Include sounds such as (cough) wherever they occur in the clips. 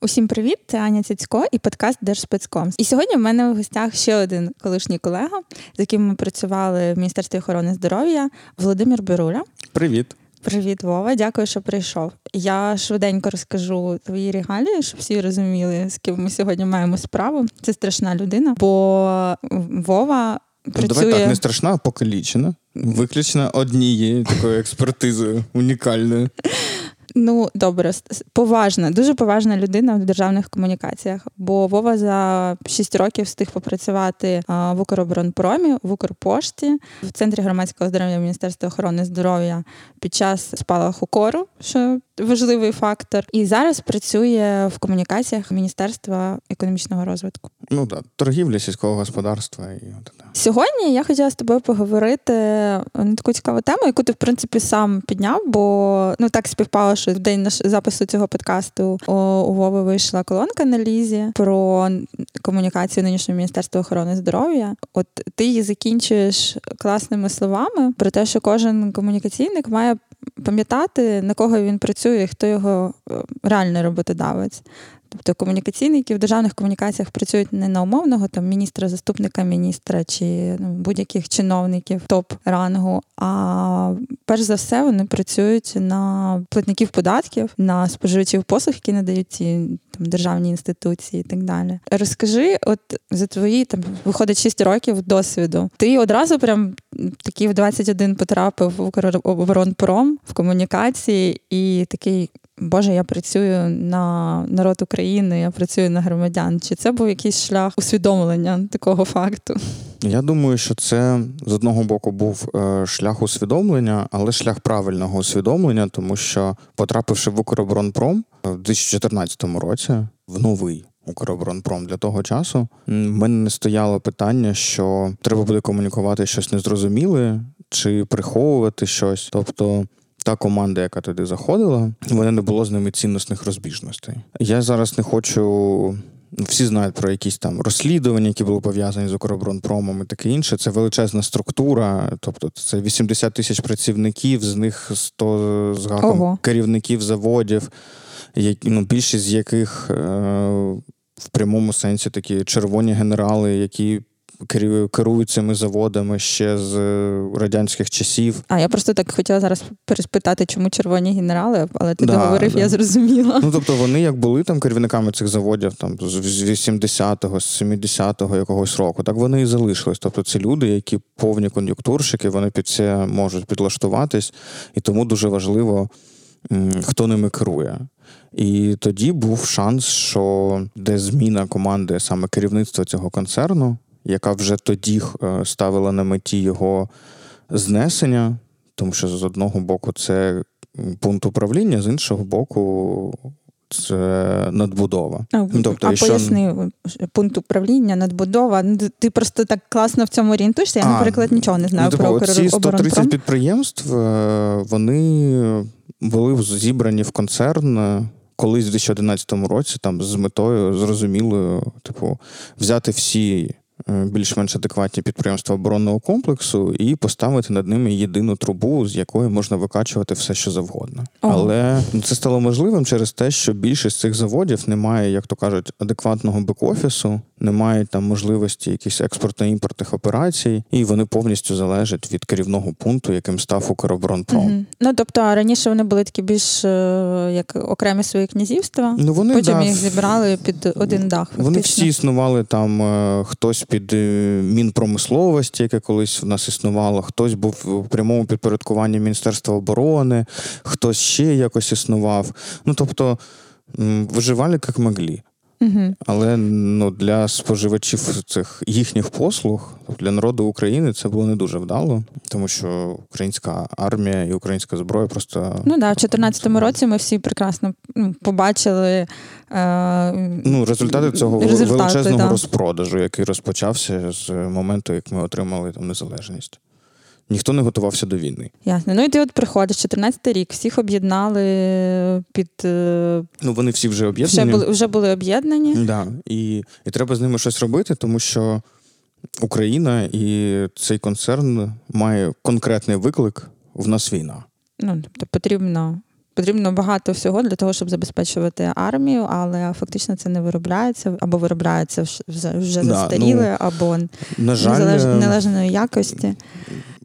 Усім привіт! Це Аня Цяцько і подкаст Держспецком. І сьогодні в мене в гостях ще один колишній колега, з яким ми працювали в Міністерстві охорони здоров'я Володимир Бируля. Привіт. Привіт, Вова. Дякую, що прийшов. Я швиденько розкажу твої регалії, щоб всі розуміли, з ким ми сьогодні маємо справу. Це страшна людина, бо Вова. Працює... Ну, давай так, не страшна, а покалічена. Виключно однією такою експертизою унікальною. Ну, добре, поважна, дуже поважна людина в державних комунікаціях. Бо Вова за 6 років встиг попрацювати в Укроборонпромі, в Укрпошті, в центрі громадського здоров'я Міністерства охорони здоров'я під час спалаху кору, що важливий фактор. І зараз працює в комунікаціях Міністерства економічного розвитку. Ну так, торгівля сільського господарства і от сьогодні. Я хотіла з тобою поговорити на таку цікаву тему, яку ти в принципі сам підняв, бо ну так співпало, що в день запису цього подкасту у Вови вийшла колонка на лізі про комунікацію нинішнього міністерства охорони здоров'я. От ти її закінчуєш класними словами про те, що кожен комунікаційник має пам'ятати, на кого він працює, хто його е, реальний роботодавець. Тобто комунікаційники в державних комунікаціях працюють не на умовного там міністра, заступника міністра чи ну, будь-яких чиновників топ-рангу. А перш за все вони працюють на платників податків, на споживачів послуг, які надають ці там державні інституції і так далі. Розкажи, от за твої там виходить 6 років досвіду. Ти одразу прям такий в 21 потрапив в Укроборонпром в комунікації і такий. Боже, я працюю на народ України, я працюю на громадян. Чи це був якийсь шлях усвідомлення такого факту? Я думаю, що це з одного боку був е, шлях усвідомлення, але шлях правильного усвідомлення, тому що, потрапивши в Укроборонпром в 2014 році, в новий Укроборонпром для того часу, в мене не стояло питання, що треба буде комунікувати щось незрозуміле чи приховувати щось. Тобто та команда, яка туди заходила, в мене не було з ними цінностних розбіжностей. Я зараз не хочу. Всі знають про якісь там розслідування, які були пов'язані з Укроборонпромом і таке інше. Це величезна структура, тобто це 80 тисяч працівників, з них 100 з гаком керівників заводів, які, ну, більшість з яких е, в прямому сенсі такі червоні генерали, які керують цими заводами ще з радянських часів. А я просто так хотіла зараз переспитати, чому червоні генерали, але ти да, договорив, да. я зрозуміла. Ну тобто вони як були там керівниками цих заводів, там з 80-го, з 70-го якогось року, так вони і залишились. Тобто це люди, які повні кон'юнктурщики, вони під це можуть підлаштуватись, і тому дуже важливо, хто ними керує. І тоді був шанс, що де зміна команди саме керівництва цього концерну яка вже тоді е, ставила на меті його знесення, тому що з одного боку це пункт управління, з іншого боку. Це надбудова. А, тобто, а поясни пункт управління, надбудова. Ну, ти просто так класно в цьому орієнтуєшся. Я, а, наприклад, нічого не знаю ну, про Ці 130 підприємств е, вони були зібрані в концерн е, колись в 2011 році, там з метою зрозумілою, типу, взяти всі більш-менш адекватні підприємства оборонного комплексу і поставити над ними єдину трубу, з якої можна викачувати все, що завгодно. Ага. Але це стало можливим через те, що більшість цих заводів не має, як то кажуть, адекватного бек-офісу, не мають там можливості якихось експортно-імпортних операцій, і вони повністю залежать від керівного пункту, яким став Укроборонпром. Угу. Ну тобто раніше вони були такі більш е, як окремі свої князівства, ну вони потім да, їх зібрали під один дах. Фактично. Вони всі існували там, е, хтось під е, мінпромисловості, яке колись в нас існувало, хтось був у прямому підпорядкуванні Міністерства оборони, хтось ще якось існував. Ну тобто виживали як могли. Угу. Але ну, для споживачів цих їхніх послуг для народу України це було не дуже вдало, тому що українська армія і українська зброя просто ну да, в 2014 році ми всі прекрасно ну, побачили е... ну, результати цього результати, величезного да. розпродажу, який розпочався з моменту, як ми отримали там незалежність ніхто не готувався до війни. Ясно. Ну і ти от приходиш 14 рік, всіх об'єднали під. Е, ну вони всі вже об'єднані. Вже були вже були об'єднані. Да. І, І треба з ними щось робити, тому що Україна і цей концерн має конкретний виклик. В нас війна. Ну тобто потрібно потрібно багато всього для того, щоб забезпечувати армію, але фактично це не виробляється або виробляється вже вже Да, застаріле, ну, або На жаль, незалеж... е, якості.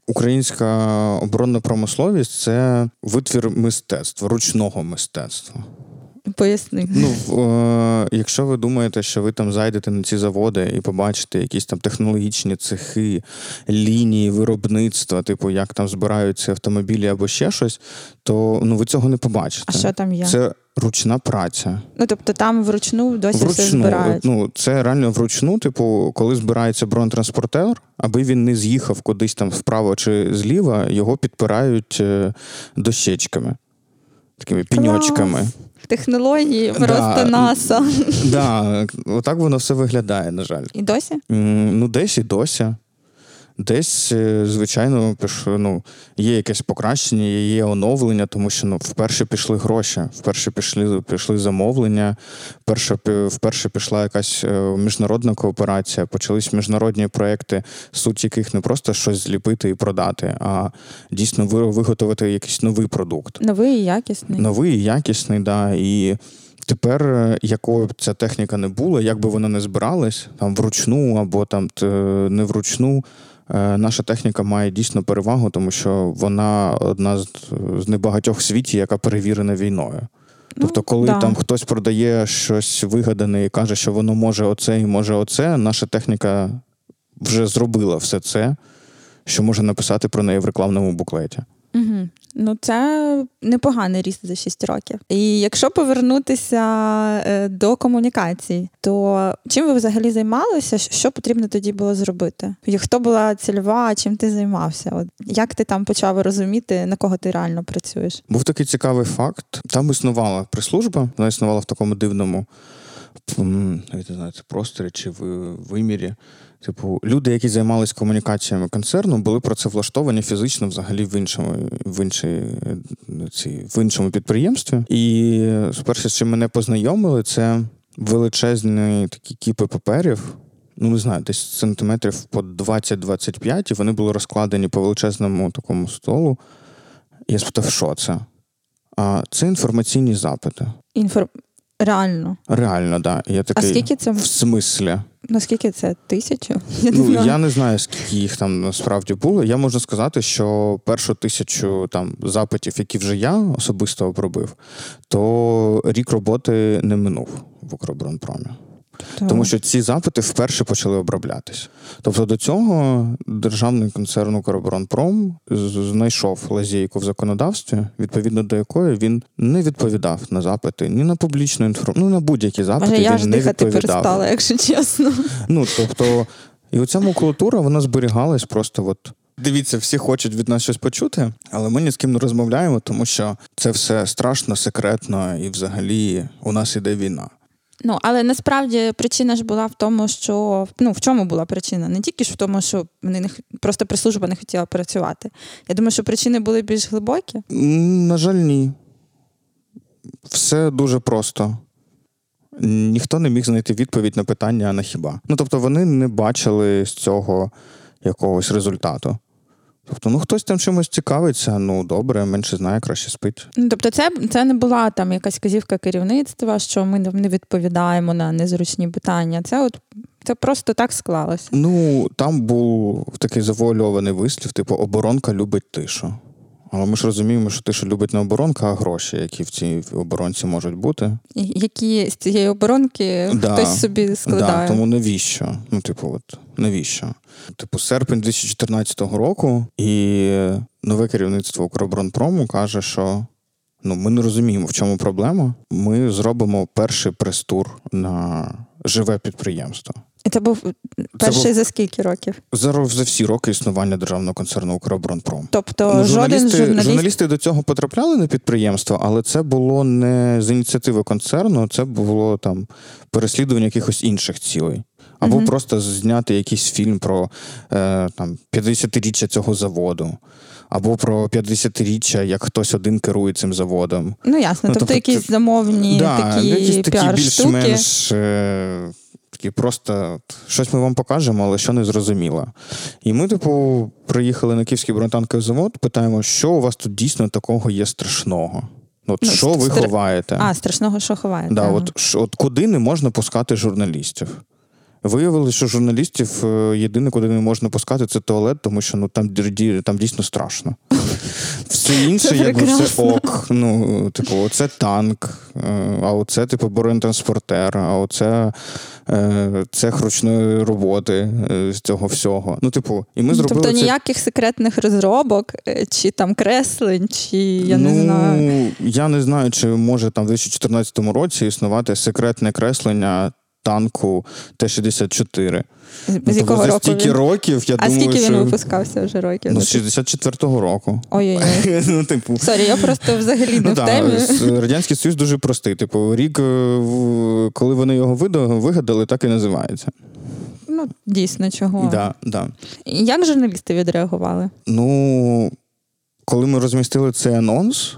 Українська оборонна промисловість це витвір мистецтва, ручного мистецтва. Поясни. Ну, е, якщо ви думаєте, що ви там зайдете на ці заводи і побачите якісь там технологічні цехи, лінії виробництва, типу, як там збираються автомобілі або ще щось, то ну ви цього не побачите. А що там є? Це ручна праця. Ну тобто там вручну досі все Вручну, збирають. ну це реально вручну. Типу, коли збирається бронетранспортер, аби він не з'їхав кудись там вправо чи зліва, його підпирають е, дощечками, такими піньочками. Клас. Технології Да. просто НАСА. Да, отак воно все виглядає, на жаль. І досі? Ну, десь і досі. Десь, е, звичайно, ну, є якесь покращення, є оновлення, тому що ну, вперше пішли гроші, вперше пішли, пішли замовлення, вперше, вперше пішла якась е, міжнародна кооперація, почались міжнародні проекти, суть яких не просто щось зліпити і продати, а дійсно ви- виготовити якийсь новий продукт. Новий і якісний. Новий, і якісний, да. І тепер, е, якою б ця техніка не була, як би вона не збиралась, там вручну або там не вручну. Е, Наша техніка має дійсно перевагу, тому що вона одна з, небагатьох в світі, яка перевірена війною. Тобто, Ну, коли да. там хтось продає щось вигадане і каже, що воно може оце і може оце, наша техніка вже зробила все це, що може написати про неї в рекламному буклеті. Угу. Ну, це непоганий ріст за 6 років. І якщо повернутися е, до комунікацій, то чим ви взагалі займалися? Що потрібно тоді було зробити? Хто була цільова, чим ти займався? От як ти там почав розуміти, на кого ти реально працюєш? Був такий цікавий факт. Там існувала прес-служба, вона існувала в такому дивному це просторі чи ви- вимірі. Типу, люди, які займалися комунікаціями концерну, були працевлаштовані фізично взагалі в іншому, в, іншій, е, цій, в іншому підприємстві. І спершу, з чим мене познайомили, це величезні такі кіпи паперів. Ну, не знаю, десь сантиметрів по 20-25, і вони були розкладені по величезному такому столу. Я спитав, що це? А це інформаційні запити. Інфор... Реально. Реально, да. Я Я А скільки це? в смислі? Наскільки це? Тисячу? (laughs) Я не Ну, знаю. я не знаю, скільки їх там насправді було. Я можу сказати, що першу тисячу там запитів, які вже я особисто обробив, то рік роботи не минув в Укроборонпромі. То- Тому що ці запити вперше почали оброблятись. Тобто до цього державний концерн «Укроборонпром» знайшов лазейку в законодавстві, відповідно до якої він не відповідав на запити ні на публічну інформацію, ну на будь-які запити Може, я ж не дихати відповідав. перестала, якщо чесно. Ну тобто, і оця макулатура вона зберігалась просто от. Дивіться, всі хочуть від нас щось почути, але ми ні з ким не розмовляємо, тому що це все страшно, секретно, і взагалі у нас іде війна. Ну, але насправді причина ж була в тому, що ну в чому була причина? Не тільки ж в тому, що вони не просто прес-служба не хотіла працювати. Я думаю, що причини були більш глибокі. На жаль, ні. Все дуже просто. Ніхто не міг знайти відповідь на питання, на хіба. Ну, тобто, вони не бачили з цього якогось результату. Тобто, ну хтось там чимось цікавиться, ну добре, менше знає, краще спить. Ну, тобто, це, це не була там якась казівка керівництва, що ми не відповідаємо на незручні питання. Це от це просто так склалося. Ну, там був такий завуальований вислів, типу, оборонка любить тишу. Але ми ж розуміємо, що тишу любить не оборонка, а гроші, які в цій оборонці можуть бути. Які з цієї оборонки Да. хтось собі складає. Да, тому навіщо? Ну, типу, от навіщо? Типу, серпень 2014 року, і нове керівництво Укроборонпрому каже, що ну, ми не розуміємо, в чому проблема. Ми зробимо перший прес-тур на живе підприємство. І це був перший був- за скільки років? За, за всі роки існування державного концерну Укроборонпром. Тобто Ну, жоден журналісти, журналіст журналісти до цього потрапляли на підприємство, але це було не з ініціативи концерну, це було там переслідування якихось інших цілей. Або Мгм. просто зняти якийсь фільм про е, там 50-річчя цього заводу, або про 50-річчя, як хтось один керує цим заводом. Ну ясно, Ну, тобто, тобто якісь замовні да, такі якісь такі піар-штуки. більш-менш е, такі просто щось ми вам покажемо, але що не зрозуміло. І ми, типу, приїхали на Київський бронетанковий завод, питаємо, що у вас тут дійсно такого є страшного. От Ну, що ви стр- ховаєте? А, страшного, що ховаєте. Да, Ага. от, от куди не можна пускати журналістів? Виявилося, що журналістів е, єдине, куди не можна пускати, це туалет, тому що ну там там дійсно страшно. Все інше, якби все ок. Ну, типу, оце танк, е, а оце, типу, бронетранспортер, а оце е, цех ручної роботи з цього всього. Ну, типу, і ми зробили тобто це ніяких секретних розробок, чи там креслень, чи я ну, не знаю. Я не знаю, чи може там в 2014 році існувати секретне креслення танку Т-64. З Ну, якого тобто за року стільки він? років, я А думаю, скільки що... він випускався вже років? Ну, з 64-го року. Ой-ой-ой. (laughs) ну, типу, Sorry, я просто взагалі не ну, в да, темі. Радянський Союз дуже простий. Типу, рік, е, коли вони його вигадали, так і називається. Ну, дійсно, чого. Да, да. Як журналісти відреагували? Ну, коли ми розмістили цей анонс,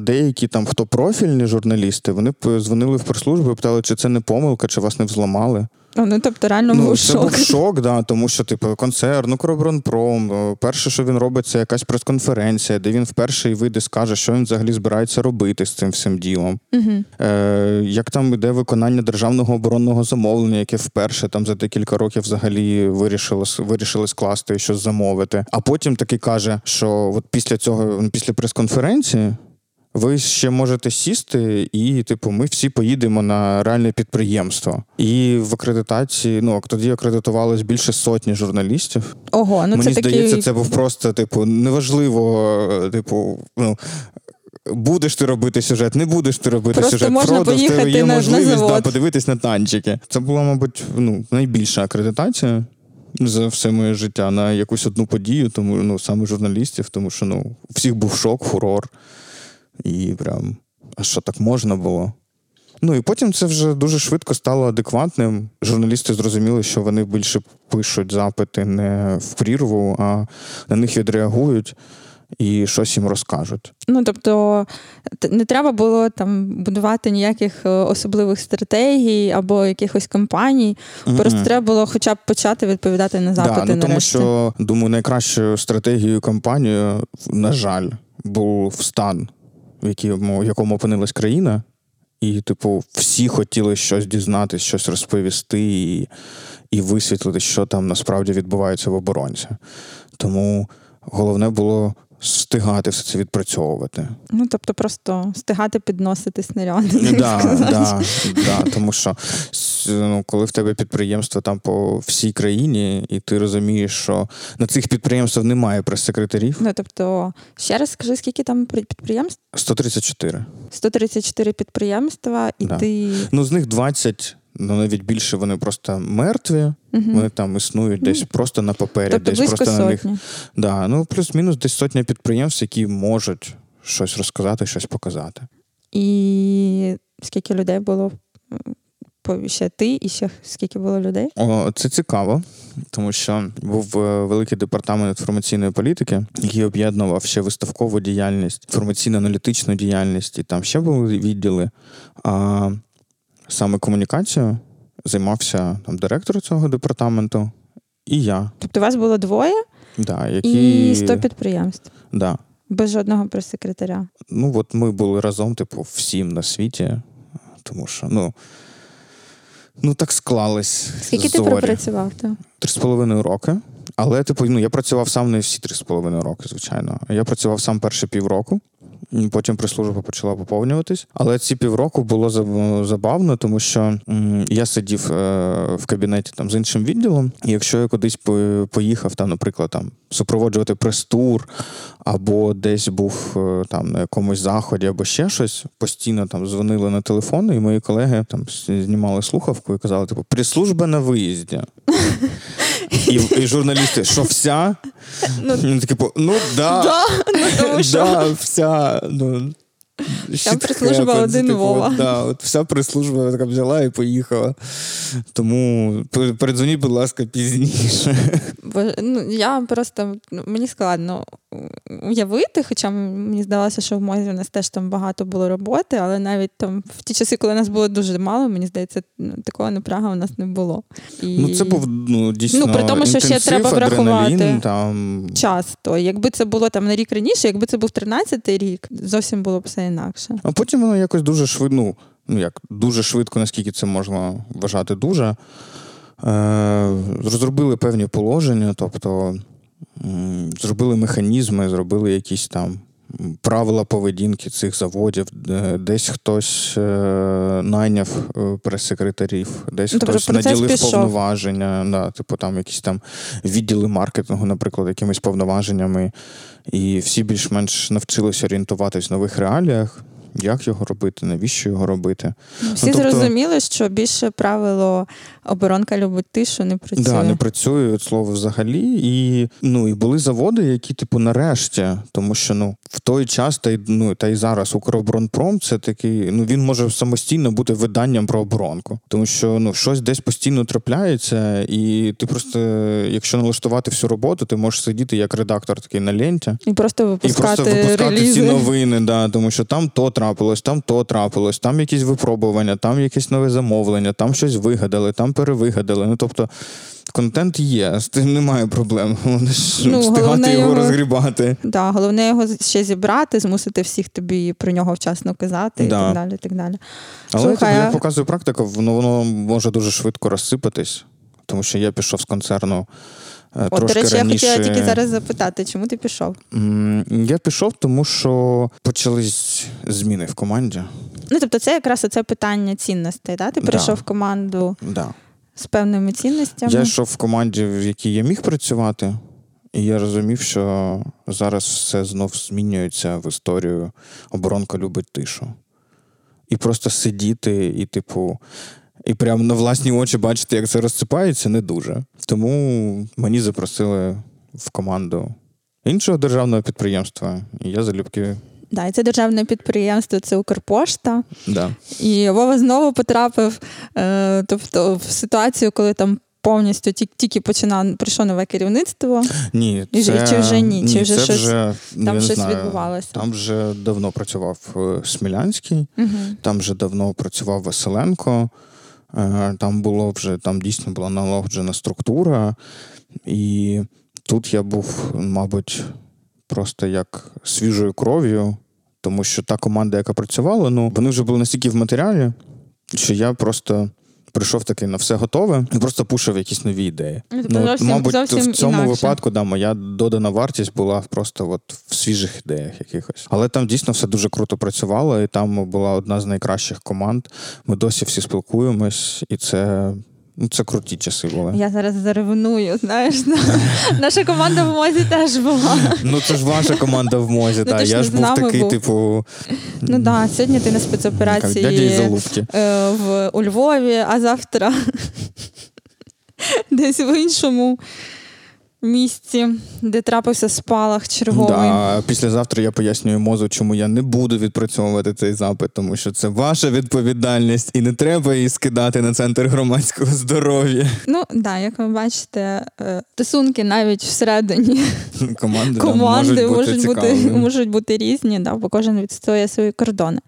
деякі там, хто профільні журналісти, вони дзвонили в прес-службу і питали, чи це не помилка, чи вас не взламали. О, Ну, тобто, реально Ну, був це шок. був шок, да, тому що, типу, концерн, ну, Кробронпром, е, перше, що він робить, це якась прес-конференція, де він вперше і вийде, скаже, що він взагалі збирається робити з цим всім ділом. Угу. Е, як там іде виконання державного оборонного замовлення, яке вперше там за декілька років взагалі вирішили, вирішили скласти і щось замовити. А потім таки каже, що от після цього, після прес-конференції. Ви ще можете сісти, і, типу, ми всі поїдемо на реальне підприємство. І в акредитації, ну тоді акредитувалось більше сотні журналістів. Ого, ну Мені це здається, такий... це був просто, типу, неважливо, типу, ну. Будеш ти робити сюжет, не будеш ти робити Просто сюжет. можна Фродо, в тебе поїхати є на- на можливість да, подивитись на танчики. Це була, мабуть, ну, найбільша акредитація за все моє життя на якусь одну подію, тому ну, саме журналістів, тому що ну, всіх був шок, фурор. І прям, а що так можна було? Ну і потім це вже дуже швидко стало адекватним. Журналісти зрозуміли, що вони більше пишуть запити не в прірву, а на них відреагують і щось їм розкажуть. Ну, тобто, не треба було там будувати ніяких е, особливих стратегій або якихось кампаній. Просто Мгм. треба було хоча б почати відповідати на запити да, ну, тому нарешті. що, думаю, найкращою стратегією кампанії, на жаль, був стан, в якому, в якому опинилась країна. І, типу, всі хотіли щось дізнатися, щось розповісти і, і висвітлити, що там насправді відбувається в оборонці. Тому головне було встигати все це відпрацьовувати. Ну, тобто, просто встигати підносити снаряди. Ну, Да, да, да, тому що ну, коли в тебе підприємство там по всій країні, і ти розумієш, що на цих підприємствах немає прес-секретарів, Ну, тобто, ще раз скажи, скільки там при- підприємств? 134. 134 підприємства, і Да. ти. Ну, з них 20, ну навіть більше вони просто мертві, Мгм. вони там існують десь просто на папері, Тобто десь просто на них. Да, ну плюс-мінус десь сотня підприємств, які можуть щось розказати, щось показати. І скільки людей було? Ще ти, і ще скільки було людей? О, це цікаво, тому що був е, великий департамент інформаційної політики, який об'єднував ще виставкову діяльність, інформаційно-аналітичну діяльність, і там ще були відділи. А саме комунікацією займався там директор цього департаменту і я. Тобто у вас було двоє Да, які... і 100 підприємств. да. Без жодного прес-секретаря. Ну, от ми були разом, типу, всім на світі, тому що, ну. Ну, так склалось. Скільки ти зорі. пропрацював? Три з половиною роки. Але, типу, ну, я працював сам не всі три з половиною роки, звичайно. Я працював сам перші півроку. Потім прес-служба почала поповнюватись. Але ці півроку було забавно, тому що я сидів е, в кабінеті там з іншим відділом. І якщо я кудись поїхав, там, наприклад, там супроводжувати прес-тур, або десь був е, там на якомусь заході, або ще щось, постійно там дзвонили на телефон, і мої колеги там знімали слухавку і казали: типу, прес-служба на виїзді. І, і журналісти, що вся? Ну, Ну, типу, ну да. да, ну, тому що Да, вся, ну, Вся прислужба один типу, Вова. от, Да, от вся прес-служба така взяла і поїхала. Тому пер- передзвоніть, будь ласка, пізніше. Бо, ну, я просто ну, мені складно уявити, хоча мені здалося, що в мозі у нас теж там багато було роботи, але навіть там в ті часи, коли нас було дуже мало, мені здається, ну, такого напряга у нас не було. І... Ну, це був ну, дійсно. Ну, при тому, що ще треба врахувати там... час. То якби це було там на рік раніше, якби це був 13-й рік, зовсім було б все інакше. А потім воно якось дуже швидко, ну, ну як дуже швидко, наскільки це можна вважати дуже. Е, Розробили певні положення, тобто зробили механізми, зробили якісь там правила поведінки цих заводів, десь хтось е, найняв е, прес-секретарів, десь ну, тобто хтось наділив пішов. повноваження, да, типу там якісь там відділи маркетингу, наприклад, якимись повноваженнями. І всі більш-менш навчилися орієнтуватись в нових реаліях як його робити, навіщо його робити. Ну, всі ну, тобто, зрозуміли, що більше правило оборонка любить тишу не працює. Да, не працює слово взагалі. І ну, і були заводи, які, типу, нарешті, тому що ну, в той час, та й ну, та й зараз Укроборонпром це такий, ну він може самостійно бути виданням про оборонку. Тому що ну, щось десь постійно трапляється, і ти просто, якщо налаштувати всю роботу, ти можеш сидіти як редактор такий на ленті і просто випускати, і просто випускати релізи. ці новини, да, тому що там то трапилось, там то трапилось, там якісь випробування, там якесь нове замовлення, там щось вигадали, там перевигадали. Ну тобто. Контент є, з тим немає проблем. (laughs) Вони ну, встигати його розгрібати. Да, Головне його ще зібрати, змусити всіх тобі про нього вчасно казати да. і так далі. так далі. Але Слухай, як показує практика, воно, воно може дуже швидко розсипатись, тому що я пішов з концерну Е, От, Трошки до речі, раніше... я хотіла тільки зараз запитати, чому ти пішов? Я пішов, тому що почались зміни в команді. Ну, тобто, це якраз це питання цінностей. Да? Ти прийшов да. в команду да. З певними цінностями. Я йшов в команді, в якій я міг працювати, і я розумів, що зараз все знов змінюється в історію. Оборонка любить тишу. І просто сидіти, і, типу, і прямо на власні очі бачити, як це розсипається, не дуже. Тому мені запросили в команду іншого державного підприємства, і я залюбки. Да, і це державне підприємство, це Укрпошта. Да. І Вова знову потрапив е, тобто, в ситуацію, коли там повністю тільки починав прийшло нове керівництво. Ні, це... чи вже ні, чи вже це щось вже, там щось знаю, відбувалося. Там вже давно працював е, Смілянський, угу. там вже давно працював Василенко. Е, там було вже там дійсно була налагоджена структура, і тут я був, мабуть, просто як свіжою кров'ю, тому що та команда, яка працювала, ну вони вже були настільки в матеріалі, що я просто прийшов такий на все готове і просто пушив якісь нові ідеї. Ну, тобто зовсім, Мабуть, зовсім в цьому інакше. випадку да, моя додана вартість була просто от в свіжих ідеях якихось. Але там дійсно все дуже круто працювало, і там була одна з найкращих команд. Ми досі всі спілкуємось, і це Ну, Це круті часи були. Я зараз заревную, знаєш. Наша команда в мозі теж була. Ну це ж ваша команда в мозі, так. Я ж був такий, типу. Ну так, сьогодні ти на спецоперації е, у Львові, а завтра (laughs) десь в іншому місці, де трапився спалах черговий. Да, Післязавтра я пояснюю мозу, чому я не буду відпрацьовувати цей запит, тому що це ваша відповідальність, і не треба її скидати на центр громадського здоров'я. Ну да, як ви бачите, е, стосунки навіть всередині команди, (laughs) команди да, можуть, можуть бути бути можуть бути різні, да, бо кожен відстоює свої кордони.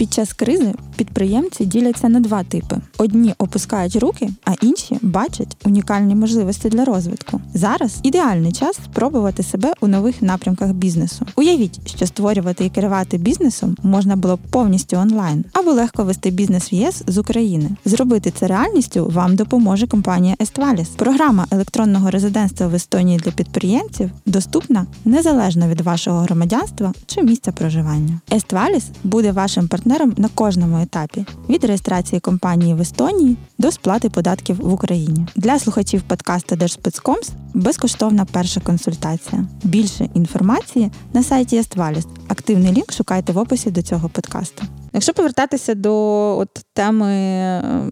Під час кризи підприємці діляться на два типи: одні опускають руки, а інші бачать унікальні можливості для розвитку. Зараз ідеальний час спробувати себе у нових напрямках бізнесу. Уявіть, що створювати і керувати бізнесом можна було повністю онлайн, або легко вести бізнес в ЄС з України. Зробити це реальністю вам допоможе компанія Естваліс. Програма електронного резидентства в Естонії для підприємців доступна незалежно від вашого громадянства чи місця проживання. Естваліс буде вашим партнером партнером на кожному етапі від реєстрації компанії в Естонії до сплати податків в Україні. Для слухачів подкасту Держспецкомс безкоштовна перша консультація. Більше інформації на сайті Естваліс. Активний лінк шукайте в описі до цього подкасту. Якщо повертатися до от теми е,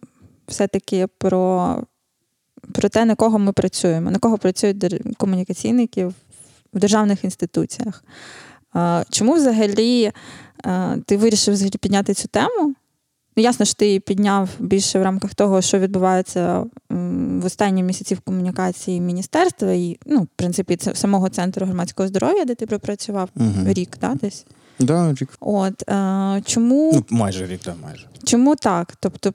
все-таки про про те, на кого ми працюємо, на кого працюють комунікаційники в державних інституціях. Чому взагалі ти вирішив взагалі підняти цю тему? Ну, ясно, що ти її підняв більше в рамках того, що відбувається в останні місяці в комунікації міністерства і, ну, в принципі, це самого центру громадського здоров'я, де ти пропрацював угу. рік, да, десь. Да, рік. От е, чому ну, майже рік, да, майже. Чому так? Тобто,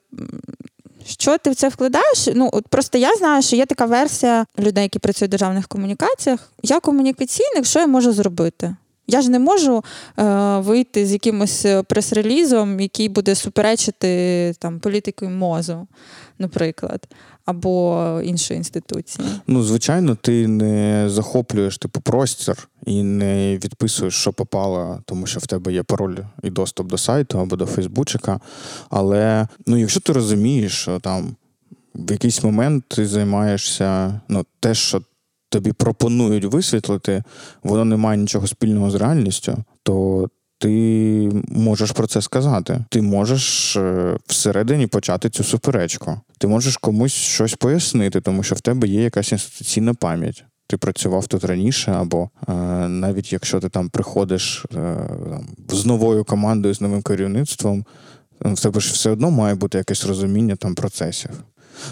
що ти в це вкладаєш? Ну, от просто я знаю, що є така версія людей, які працюють в державних комунікаціях. Я комунікаційник, що я можу зробити? Я ж не можу е, вийти з якимось прес-релізом, який буде суперечити там політики мозу, наприклад або іншої інституції? Ну, звичайно, ти не захоплюєш типу простір і не відписуєш, що попало, тому що в тебе є пароль і доступ до сайту або до Фейсбучика. Але ну, якщо ти розумієш, що там в якийсь момент ти займаєшся ну, те, що тобі пропонують висвітлити, воно не має нічого спільного з реальністю, то ти можеш про це сказати. Ти можеш е, всередині почати цю суперечку. Ти можеш комусь щось пояснити, тому що в тебе є якась інституційна пам'ять. Ти працював тут раніше, або е, навіть якщо ти там приходиш е, там, з новою командою, з новим керівництвом, в тебе ж все одно має бути якесь розуміння там процесів.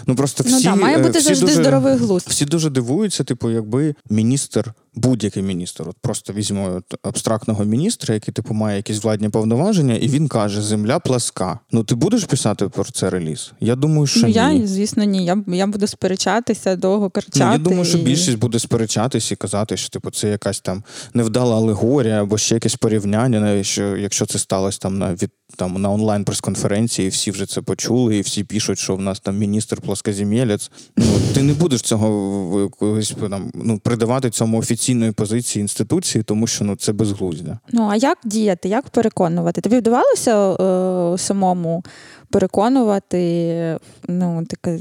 Ну просто ну всі ну, да, має бути всі завжди дуже, здоровий глузд. Всі дуже дивуються, типу, якби міністр, будь-який міністр, от просто візьмо от, абстрактного міністра, який типу має якісь владні повноваження, і він каже: Земля пласка. Ну ти будеш писати про це реліз? Я думаю, що ну, ні. я, звісно, ні. Я я буду сперечатися, довго кричати. Ну, я думаю, що більшість буде сперечатись і казати, що типу це якась там невдала алегорія або ще якесь порівняння, навіть що якщо це сталося там на від там на онлайн прес-конференції, всі вже це почули, і всі пишуть, що в нас там міністр плоскоземелець. Ну ти не будеш цього колись там ну придавати цьому офіційної позиції інституції, тому що ну це безглуздя. Ну а як діяти, як переконувати? Тобі вдавалося е, самому переконувати, ну таке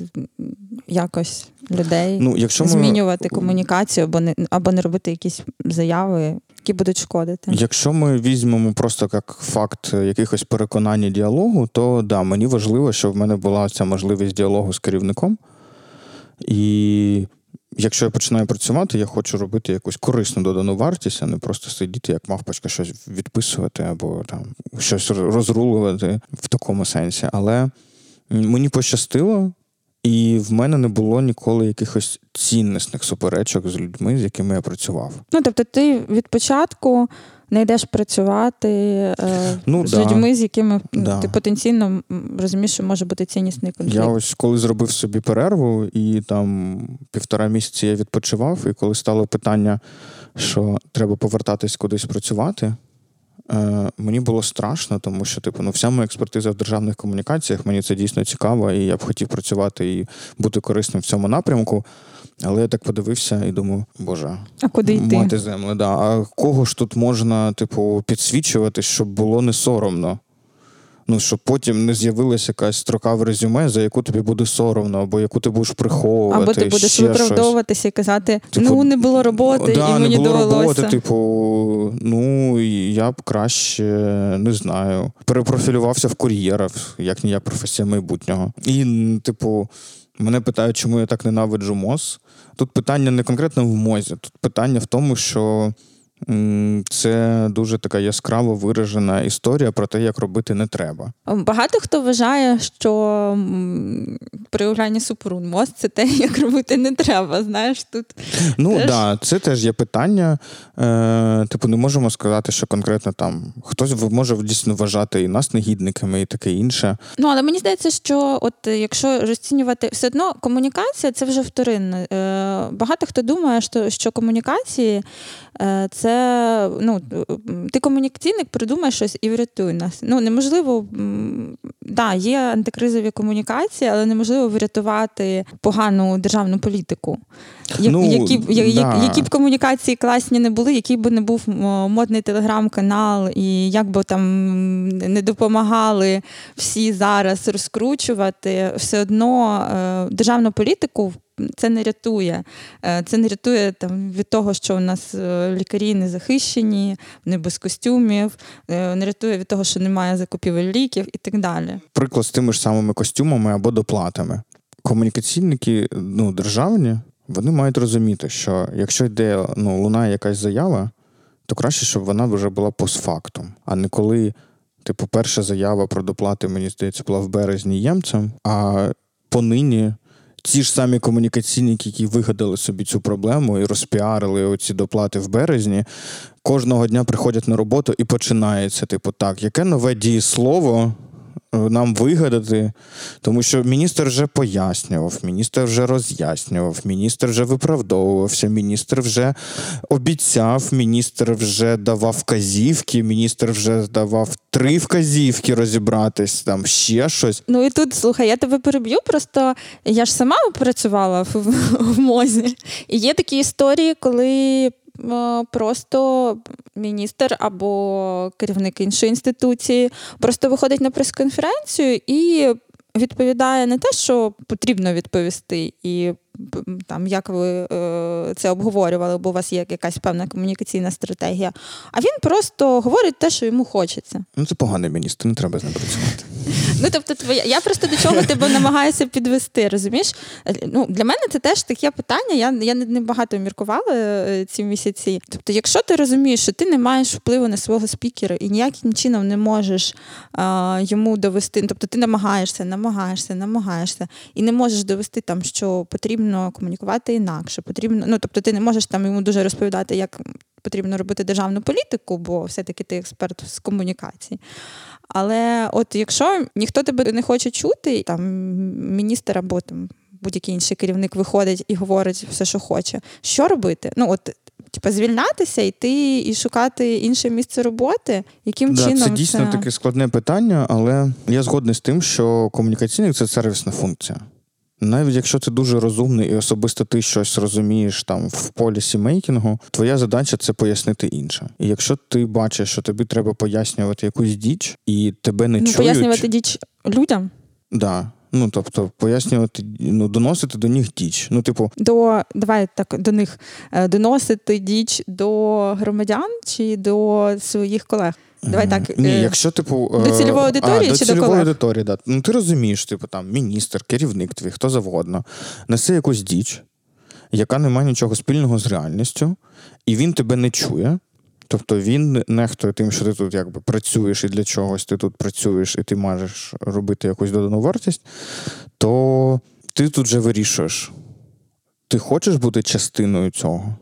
якось людей ну, якщо змінювати ми... комунікацію або не або не робити якісь заяви, які будуть шкодити. Якщо ми візьмемо просто як факт якихось переконання діалогу, то да, мені важливо, щоб в мене була ця можливість діалогу з керівником. І якщо я починаю працювати, я хочу робити якусь корисну додану вартість, а не просто сидіти, як мавпочка, щось відписувати або там щось розрулювати в такому сенсі. Але мені пощастило, і в мене не було ніколи якихось ціннісних суперечок з людьми, з якими я працював. Ну тобто, ти від початку не йдеш працювати е, ну, з да. людьми, з якими да. ти потенційно розумієш, що може бути ціннісний конфлікт. Я ось коли зробив собі перерву, і там півтора місяці я відпочивав, і коли стало питання, що треба повертатись кудись працювати. Е, мені було страшно, тому що типу, ну, вся моя експертиза в державних комунікаціях, мені це дійсно цікаво, і я б хотів працювати і бути корисним в цьому напрямку. Але я так подивився і думаю, боже, а куди йти? мати землю, да. А кого ж тут можна, типу, підсвічувати, щоб було не соромно? Ну щоб потім не з'явилася якась строка в резюме, за яку тобі буде соромно, або яку ти будеш приховувати. Або ти будеш ще виправдовуватися і казати, типу, ну не було роботи, да, і мені не було довелося. роботи, типу, ну я б краще не знаю, перепрофілювався в кур'єра, як ніяк професія майбутнього. І, типу, мене питають, чому я так ненавиджу МОЗ. Тут питання не конкретно в мозі, тут питання в тому, що. Це дуже така яскраво виражена історія про те, як робити не треба. Багато хто вважає, що проявляння супрун мост це те, (laughs) як робити не треба. Знаєш, тут ну так, да, це теж є питання. Е, Типу, не можемо сказати, що конкретно там хтось може дійсно вважати і нас негідниками, і таке інше. Ну але мені здається, що от якщо розцінювати все одно комунікація, це вже вторинне. Е, Багато хто думає, що, що комунікації це це ну, ти комунікаційник, придумай щось і врятуй нас. Ну, неможливо, да, є антикризові комунікації, але неможливо врятувати погану державну політику. Ну, які да. які б комунікації класні не були, який би не був модний телеграм-канал, і як би там не допомагали всі зараз розкручувати, все одно е, державну політику це не рятує. Е, це не рятує там, від того, що у нас е, лікарі не захищені, не без костюмів, е, не рятує від того, що немає закупівель ліків і так далі. Приклад з тими ж самими костюмами або доплатами. Комунікаційники ну, державні, вони мають розуміти, що якщо йде ну, лунає якась заява, то краще, щоб вона вже була постфактум, а не коли Типу, перша заява про доплати, мені здається, була в березні ємцям, а понині ті ж самі комунікаційники, які вигадали собі цю проблему і розпіарили оці доплати в березні, кожного дня приходять на роботу і починається: типу, так, яке нове дієслово нам вигадати, тому що міністр вже пояснював, міністр вже роз'яснював, міністр вже виправдовувався, міністр вже обіцяв, міністр вже давав вказівки, міністр вже давав три вказівки розібратись, там ще щось. Ну і тут слухай, я тебе переб'ю. Просто я ж сама працювала в, (laughs) в мозі, і є такі історії, коли Е, просто міністр або керівник іншої інституції просто виходить на прес-конференцію і відповідає не те, що потрібно відповісти, і там як ви е, це обговорювали, бо у вас є якась певна комунікаційна стратегія. А він просто говорить те, що йому хочеться. Ну це поганий міністр, не треба з ним працювати. Ну, тобто, твоя я просто до чого тебе намагаюся підвести, розумієш? Ну, Для мене це теж таке питання. Я я не багато міркувала е, ці місяці. Тобто, якщо ти розумієш, що ти не маєш впливу на свого спікера і ніяким чином не можеш а, йому довести, тобто ти намагаєшся, намагаєшся, намагаєшся, і не можеш довести там, що потрібно комунікувати інакше, потрібно, ну тобто ти не можеш там йому дуже розповідати, як потрібно робити державну політику, бо все-таки ти експерт з комунікації. Але от якщо ніхто тебе не хоче чути, там міністр або там будь-який інший керівник виходить і говорить все, що хоче, що робити? Ну от Типа звільнятися, йти і шукати інше місце роботи, яким да, чином це дійсно це... таке складне питання, але я згодний з тим, що комунікаційник це сервісна функція. Навіть якщо ти дуже розумний і особисто ти щось розумієш там в полісі мейкінгу, твоя задача це пояснити інше. І якщо ти бачиш, що тобі треба пояснювати якусь діч, і тебе не ну, чують... пояснювати діч людям. Да. Ну, тобто, пояснювати, ну, доносити до них діч. Ну, типу, до давай так до них е, доносити діч до громадян чи до своїх колег. Давай так. Ні, е, якщо типу до цільової аудиторії а, чи до до колег? аудиторії, да. Ну ти розумієш, типу там міністр, керівник твій, хто завгодно, несе якусь діч, яка не має нічого спільного з реальністю, і він тебе не чує. Тобто він нехтує тим, що ти тут якби працюєш і для чогось ти тут працюєш, і ти можеш робити якусь додану вартість, то ти тут вже вирішуєш, ти хочеш бути частиною цього,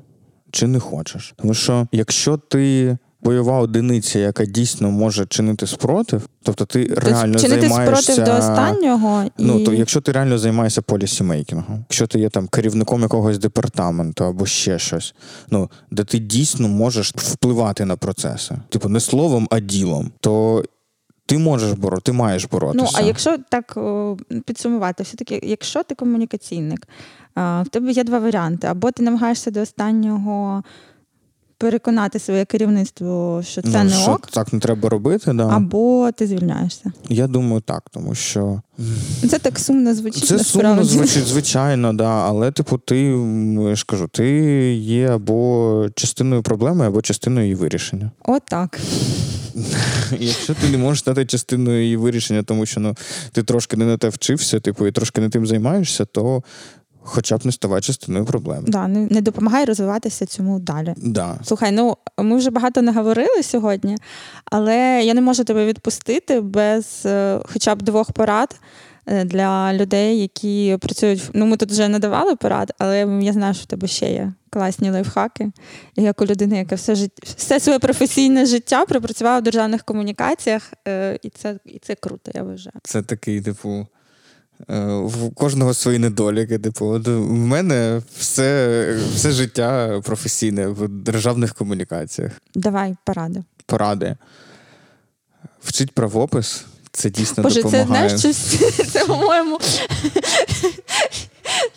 чи не хочеш. Тому що якщо ти бойова одиниця, яка дійсно може чинити спротив, тобто ти тобто реально чинити займаєшся... спротив до останнього. І... Ну то якщо ти реально займаєшся полісімейкінгом, якщо ти є там керівником якогось департаменту або ще щось, ну де ти дійсно можеш впливати на процеси, типу не словом, а ділом, то. Ти можеш бороти, ти маєш боротися. Ну, а якщо так підсумувати, все-таки, якщо ти комунікаційник, в тебе є два варіанти: або ти намагаєшся до останнього переконати своє керівництво, що це ну, не що ок. Так не треба робити, да. або ти звільняєшся. Я думаю, так, тому що це так сумно звучить. Це насправді. сумно звучить, звичайно, да. Але, типу, ти я ж кажу, ти є або частиною проблеми, або частиною її вирішення. Отак. Якщо ти не можеш стати частиною її вирішення, тому що ну ти трошки не на те вчився, типу, і трошки не тим займаєшся, то хоча б не ставай частиною проблеми. Да, не, не допомагай розвиватися цьому далі. Да. Слухай, ну ми вже багато не говорили сьогодні, але я не можу тебе відпустити без е, хоча б двох порад. Е, для людей, які працюють. Ну, ми тут вже надавали порад, але я знаю, що в тебе ще є класні лайфхаки. І як у людини, яка все життя, все своє професійне життя пропрацювала в державних комунікаціях, е, і це і це круто, я вважаю. Це такий, типу, в кожного свої недоліки. Типу, от в мене все все життя професійне в державних комунікаціях. Давай поради. Поради. Вчить правопис. Це дійсно Боже, допомагає. Це знаєш, (laughs) це, по-моєму.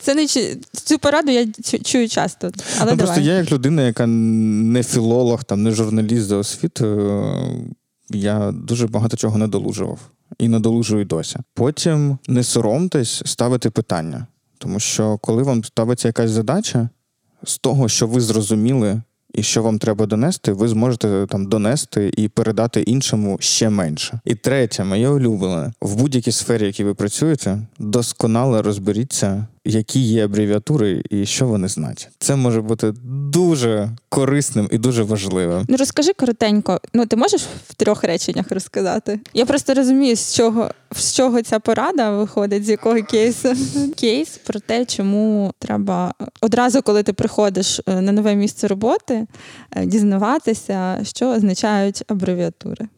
Це не Цю пораду я чую часто. Але ну, давай. Просто я, як людина, яка не філолог, там, не журналіст за освітою, я дуже багато чого надолужував і надолужую досі. Потім не соромтесь ставити питання, тому що коли вам ставиться якась задача, з того, що ви зрозуміли і що вам треба донести, ви зможете там донести і передати іншому ще менше. І третє, моє улюблене, в будь-якій сфері, в якій ви працюєте, досконало розберіться які є абревіатури і що вони значать. Це може бути дуже корисним і дуже важливим. Ну розкажи коротенько. Ну ти можеш в трьох реченнях розказати? Я просто розумію, з чого з чого ця порада виходить, з якого кейсу. (laughs) Кейс про те, чому треба одразу, коли ти приходиш е, на нове місце роботи, е, дізнаватися, що означають абревіатури.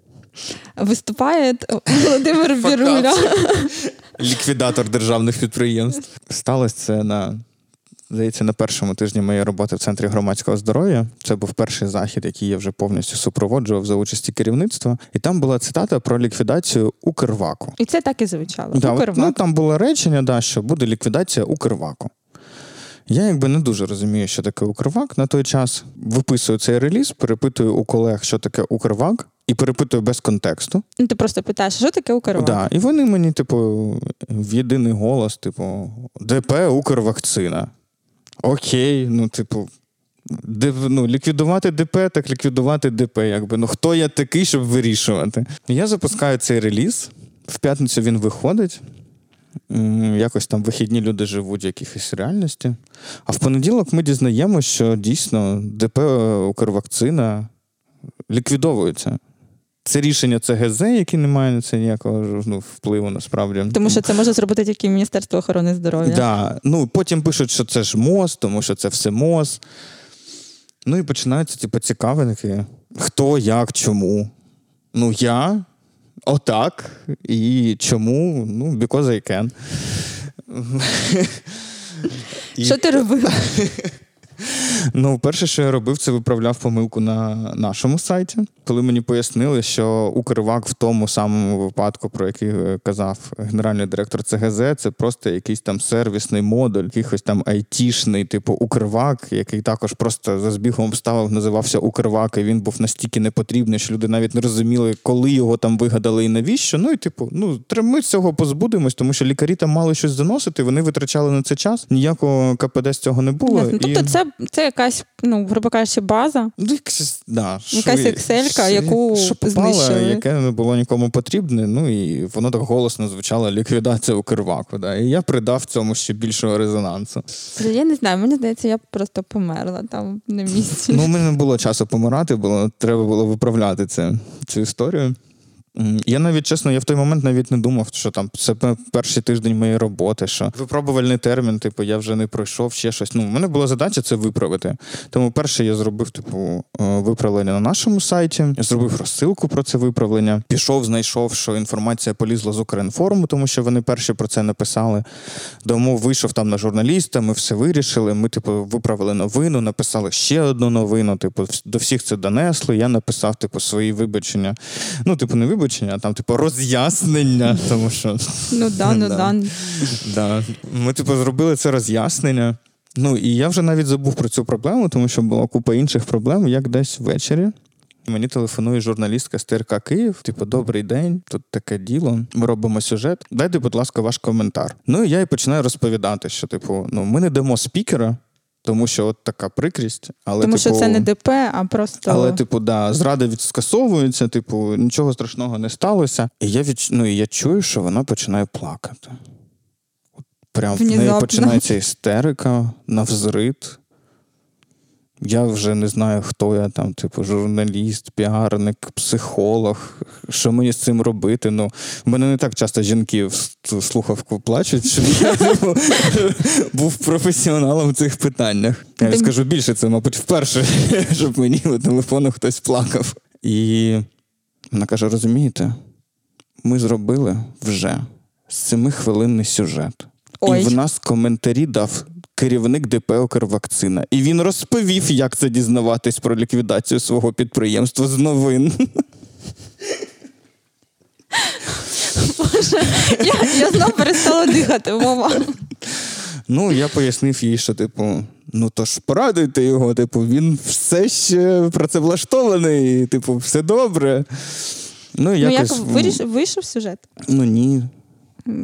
Виступає Володимир Біруля. Ліквідатор державних підприємств. Сталося це на. Здається, на першому тижні моєї роботи в центрі громадського здоров'я це був перший захід, який я вже повністю супроводжував за участі керівництва. І там була цитата про ліквідацію Укрваку. І це так і звучало. Да, Укрвак. ну, Там було речення, да, що буде ліквідація Укрваку. Я якби не дуже розумію, що таке Укрвак на той час. Виписую цей реліз, перепитую у колег, що таке Укрвак, і перепитую без контексту. Ну, Ти просто питаєш, що таке Укрвак? Да, І вони мені, типу, в єдиний голос, типу, ДП Укрвакцина. Окей, ну, типу. Де, ну, ліквідувати ДП, так ліквідувати ДП. Якби. Ну хто я такий, щоб вирішувати? Я запускаю цей реліз. В п'ятницю він виходить. Якось там вихідні люди живуть в якихось реальності. А в понеділок ми дізнаємося, що дійсно ДП Укрвакцина ліквідовується. Це рішення ЦГЗ, яке не має на це ніякого ну, впливу насправді. Тому що це може зробити тільки Міністерство охорони здоров'я. Да. Ну, Потім пишуть, що це ж МОЗ, тому що це все МОЗ. Ну і починаються типу, цікавинки. Хто, як, чому. Ну, я отак. І чому? Ну, because I can. Що ти робив? (laughs) Ну, перше, що я робив, це виправляв помилку на нашому сайті, коли мені пояснили, що Укрвак в тому самому випадку, про який е, казав генеральний директор ЦГЗ, це просто якийсь там сервісний модуль, якийсь там айтішний, типу Укрвак, який також просто за збігом обставив, називався Укрвак, і він був настільки непотрібний, що люди навіть не розуміли, коли його там вигадали і навіщо. Ну і типу, ну ми з цього позбудемось, тому що лікарі там мали щось заносити, вони витрачали на це час. Ніякого КПД з цього не було. Тобто, і... це це якась, ну, грубо кажучи, база. Ну, да, якась екселька, яку що попало, знищили. яке не було нікому потрібне. Ну і воно так голосно звучало ліквідація Укрваку. Да. І я придав цьому ще більшого резонансу. Я не знаю, мені здається, я просто померла там на місці. Ну, у мене не було часу помирати, було треба було виправляти це, цю історію. Я навіть чесно, я в той момент навіть не думав, що там це перший тиждень моєї роботи, що випробувальний термін, типу, я вже не пройшов ще щось. Ну, у мене була задача це виправити. Тому перше я зробив, типу, е, виправлення на нашому сайті, я зробив розсилку про це виправлення. Пішов, знайшов, що інформація полізла з Укрінформу, тому що вони перші про це написали. Тому вийшов там на журналіста, ми все вирішили. Ми, типу, виправили новину, написали ще одну новину. Типу, до всіх це донесли. Я написав, типу, свої вибачення. Ну, типу, не вибачення вибачення, а там, типу, роз'яснення. (laughs) Тому що ну да, ну да. да. Ми, типу, зробили це роз'яснення. Ну і я вже навіть забув про цю проблему, тому що була купа інших проблем, як десь ввечері. Мені телефонує журналістка з ТРК Київ. Типу, добрий день, тут таке діло. Ми робимо сюжет. Дайте, будь ласка, ваш коментар. Ну і я і починаю розповідати, що типу, ну ми не дамо спікера, тому що от така прикрість, але тому типу, що це не ДП, а просто але, типу, да, зрада відскасовується, типу, нічого страшного не сталося. І я від... ну, і я чую, що вона починає плакати. Прям в неї починається істерика, навзрит. Я вже не знаю, хто я там, типу, журналіст, піарник, психолог. Що мені з цим робити? Ну, в мене не так часто жінки в слухавку плачуть, щоб я типу, (laughs) був професіоналом в цих питаннях. Я скажу більше, це, мабуть, вперше, (laughs) щоб мені у телефону хтось плакав. І вона каже: розумієте, ми зробили вже семихвилинний сюжет. Ой. І в нас коментарі дав керівник ДП «Укрвакцина». І він розповів, як це дізнаватись про ліквідацію свого підприємства з новин. Боже, я я знов перестала дихати, мова. Ну, я пояснив їй, що, типу, ну то ж порадуйте його, типу, він все ще працевлаштований, типу, все добре. Ну, якось... ну як вийшов сюжет? Ну ні.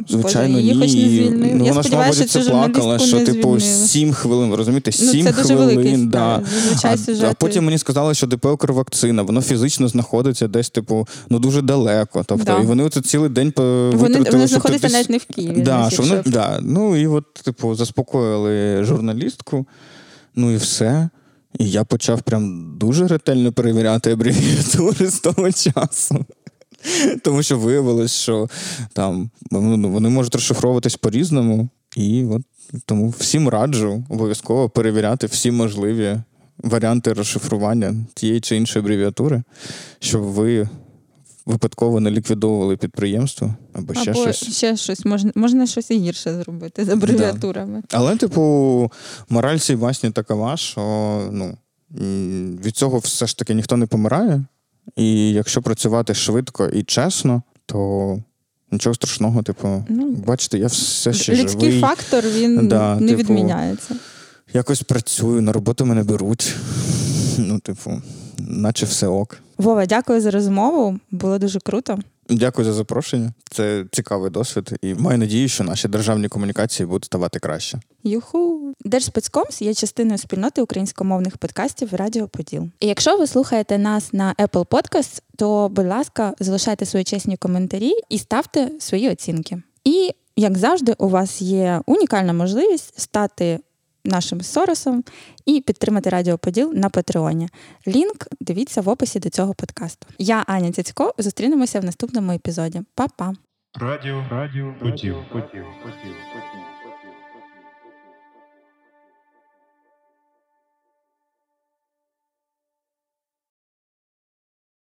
Звичайно, Боже, її ні. хоч не звільнили. Ну, Я вона ж, сподіваюся, що це плакала, що типу. 7 хвилин. Розумієте, Ну, 7 це дуже хвилин. да. а, сюжети. а потім мені сказали, що ДП «Укрвакцина», воно фізично знаходиться десь, типу, ну дуже далеко. Тобто, Да. і вони оце цілий день Вони, витратили, вони щоб знаходяться туди навіть не в Києві. Да, що вони, да. Ну і от, типу, заспокоїли журналістку, ну і все. І я почав прям дуже ретельно перевіряти абревіатури з того часу. (laughs) Тому що виявилось, що там ну, вони можуть розшифровуватись по-різному. І от тому всім раджу обов'язково перевіряти всі можливі варіанти розшифрування тієї чи іншої абревіатури, щоб ви випадково не ліквідовували підприємство або ще Або щось. ще щось. Можна, можна щось і гірше зробити з абревіатурами. Але, типу, мораль цієї басні такова, що ну, від цього все ж таки ніхто не помирає. І якщо працювати швидко і чесно, то нічого страшного, типу, Ну, бачите, я все ще Людський живий. фактор він Да, не типу, відміняється. Якось працюю, на роботу мене беруть. Ну, типу, наче все ок. Вова, дякую за розмову. Було дуже круто. Дякую за запрошення. Це цікавий досвід, і маю надію, що наші державні комунікації будуть ставати краще. Юху! Держспецкомс є частиною спільноти українськомовних подкастів Радіо Поділ. І якщо ви слухаєте нас на Apple Podcasts, то, будь ласка, залишайте свої чесні коментарі і ставте свої оцінки. І, як завжди, у вас є унікальна можливість стати нашим соросом і підтримати Радіо Поділ на Патреоні. Лінк дивіться в описі до цього подкасту. Я Аня Цяцько. Зустрінемося в наступному епізоді. Па-па! Радіо, радіо, поділ, поділ, поділ, поділ.